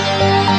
Música